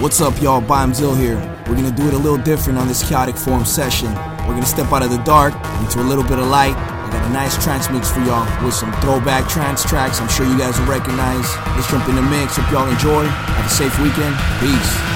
What's up, y'all? Zill here. We're gonna do it a little different on this chaotic form session. We're gonna step out of the dark into a little bit of light. I got a nice trance mix for y'all with some throwback trance tracks I'm sure you guys will recognize. Let's jump in the mix. Hope y'all enjoy. Have a safe weekend. Peace.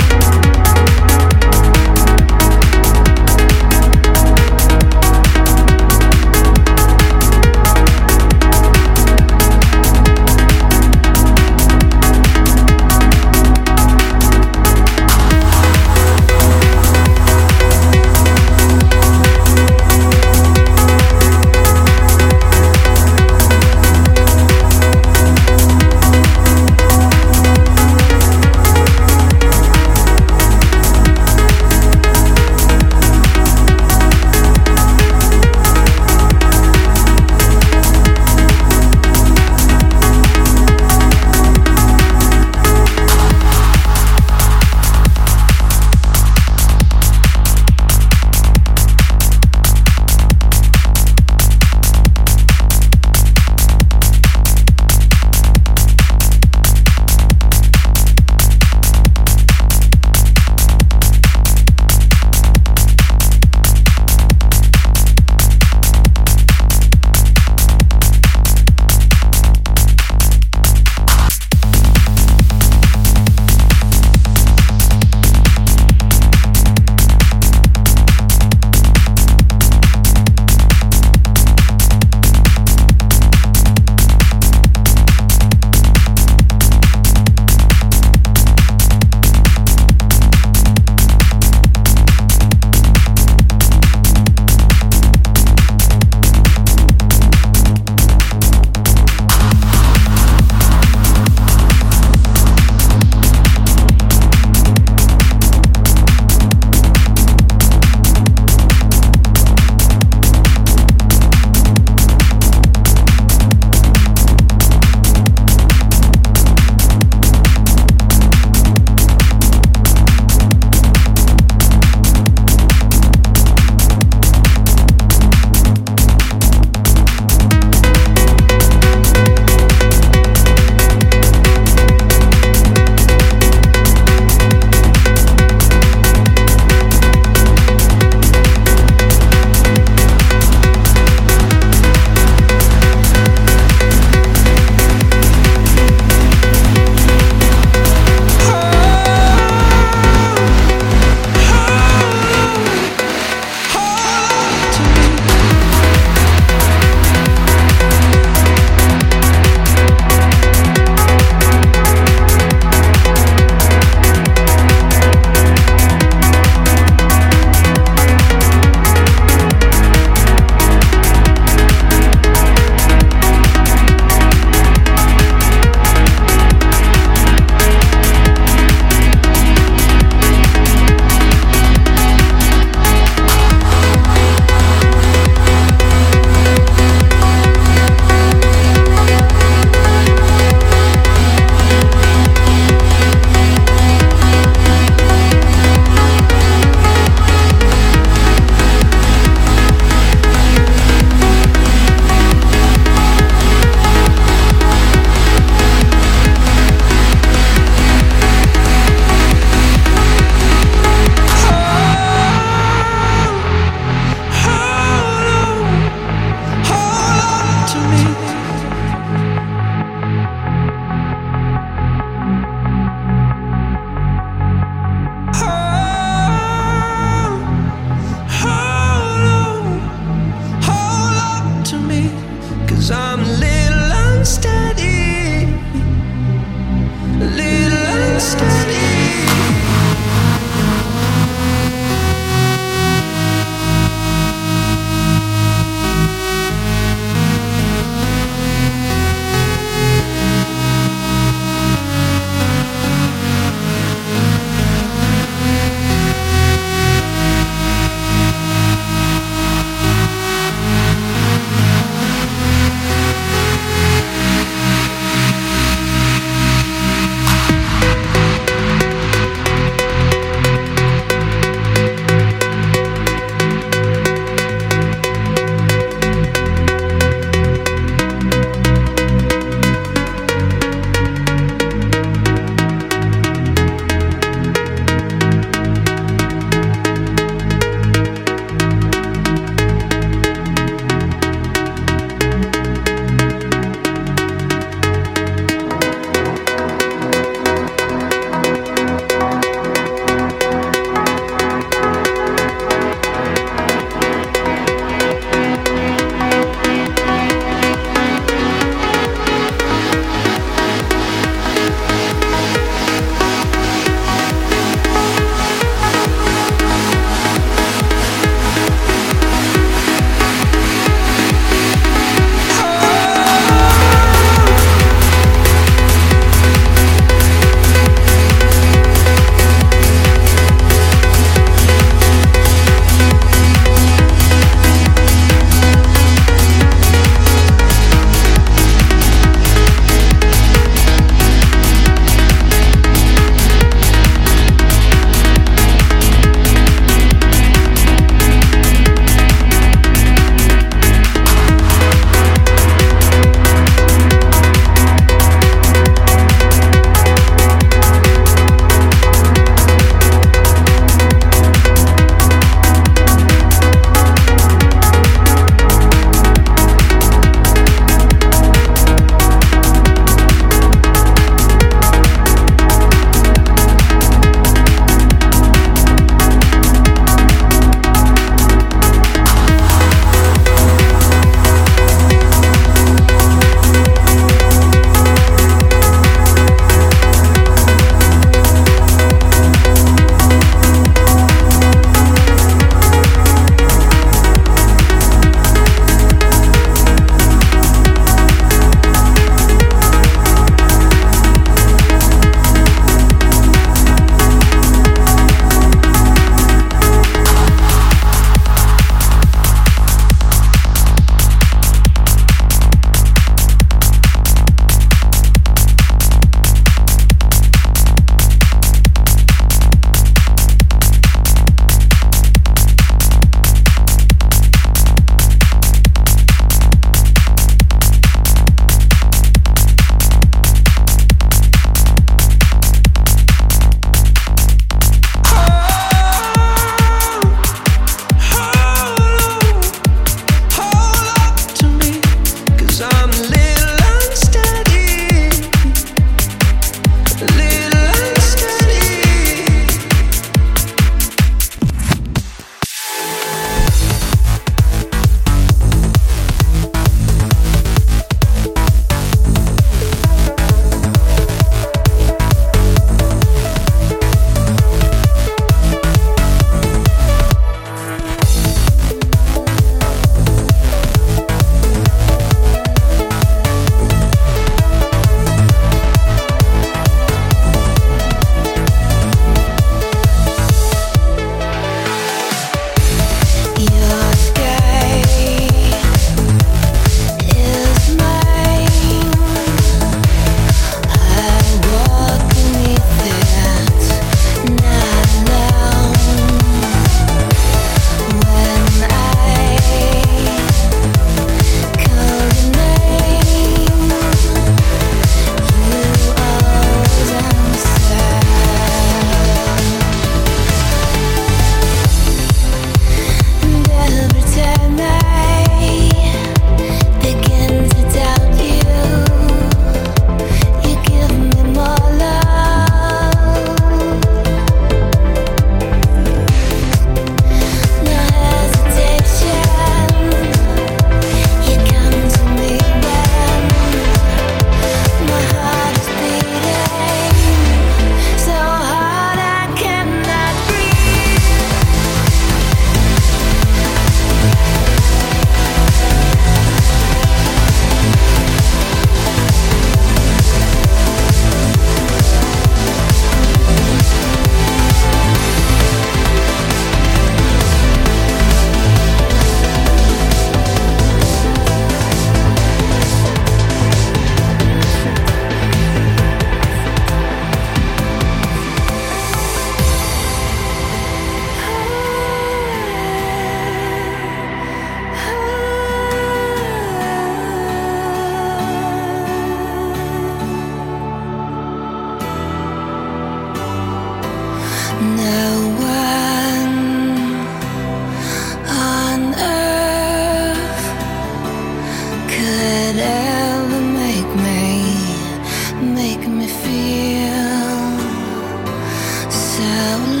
down.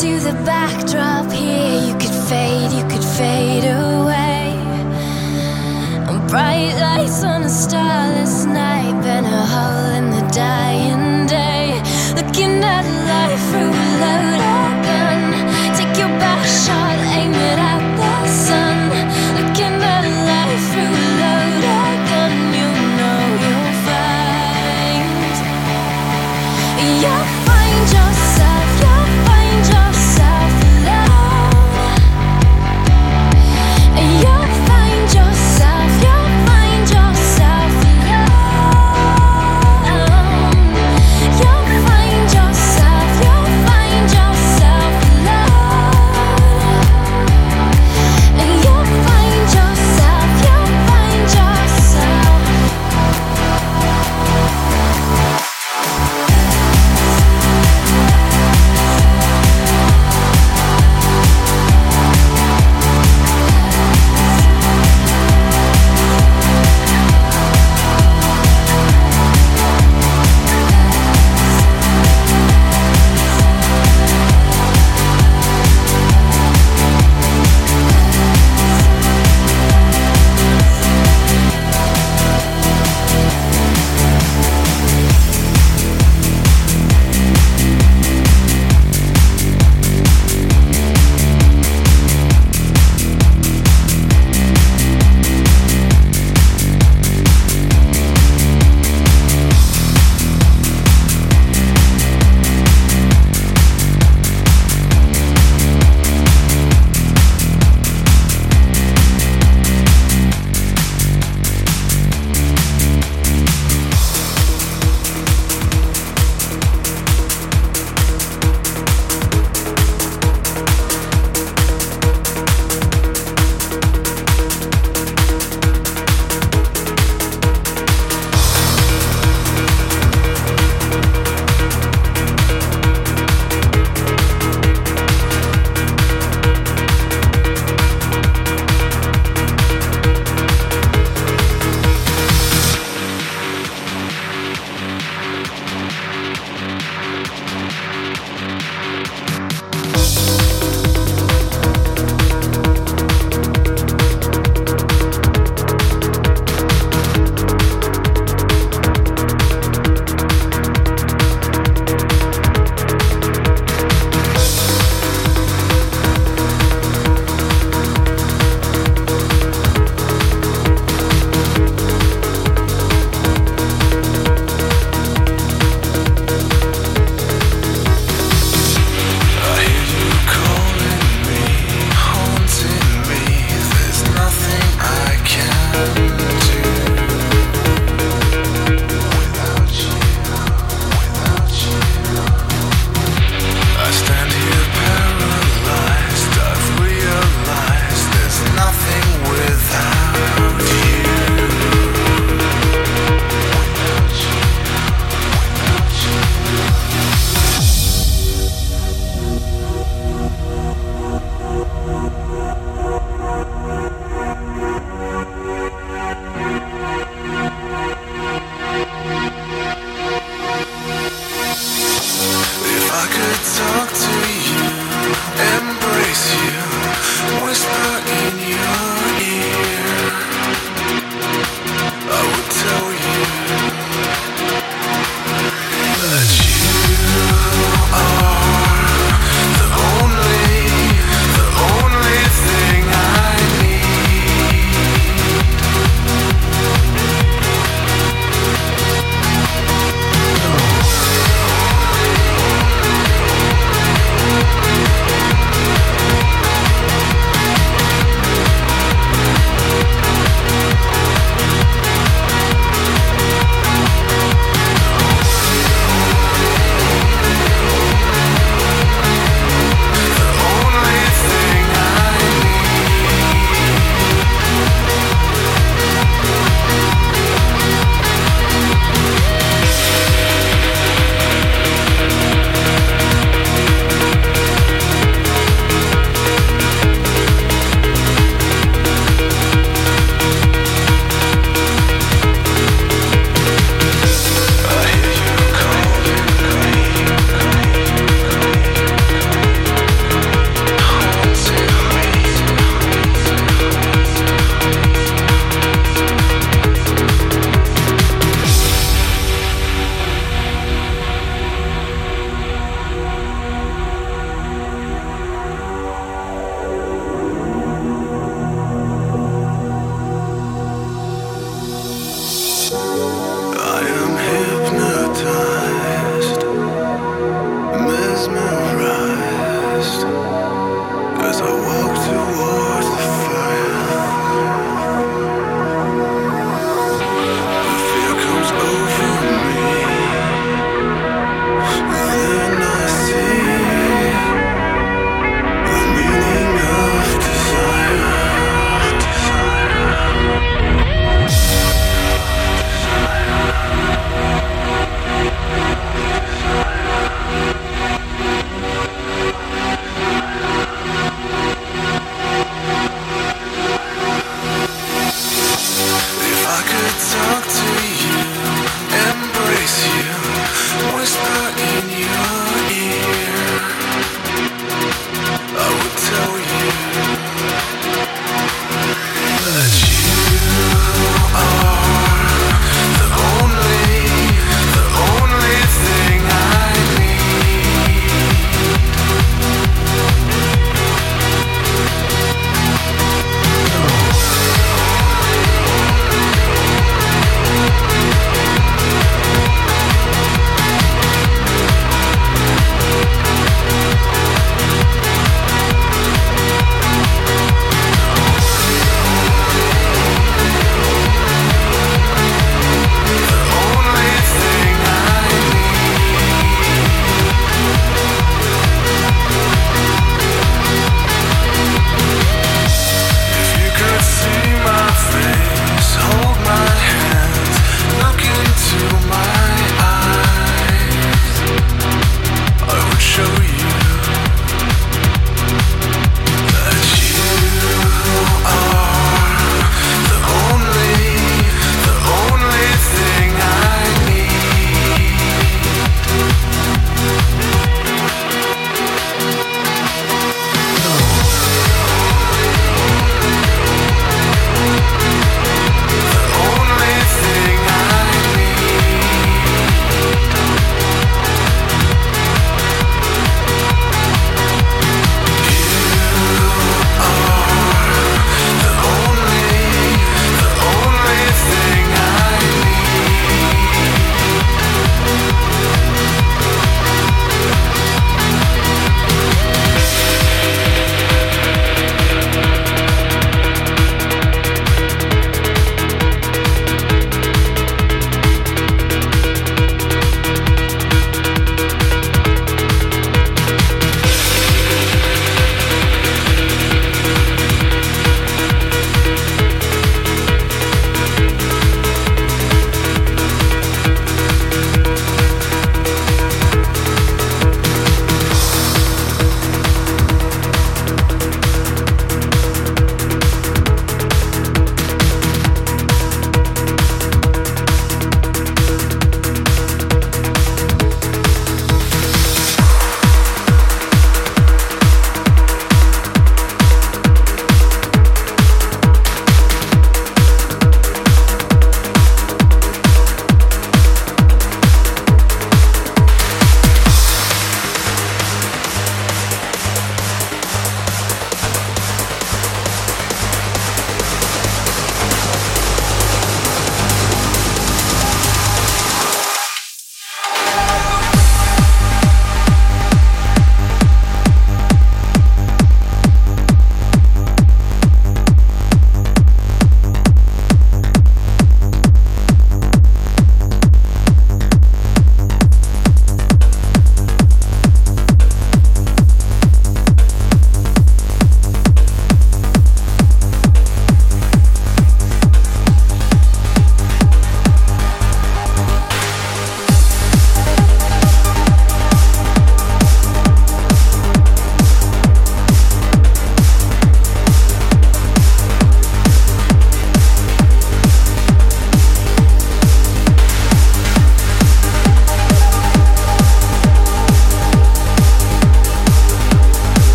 to the backdrop here. You could fade, you could fade away. Bright lights on a starlight.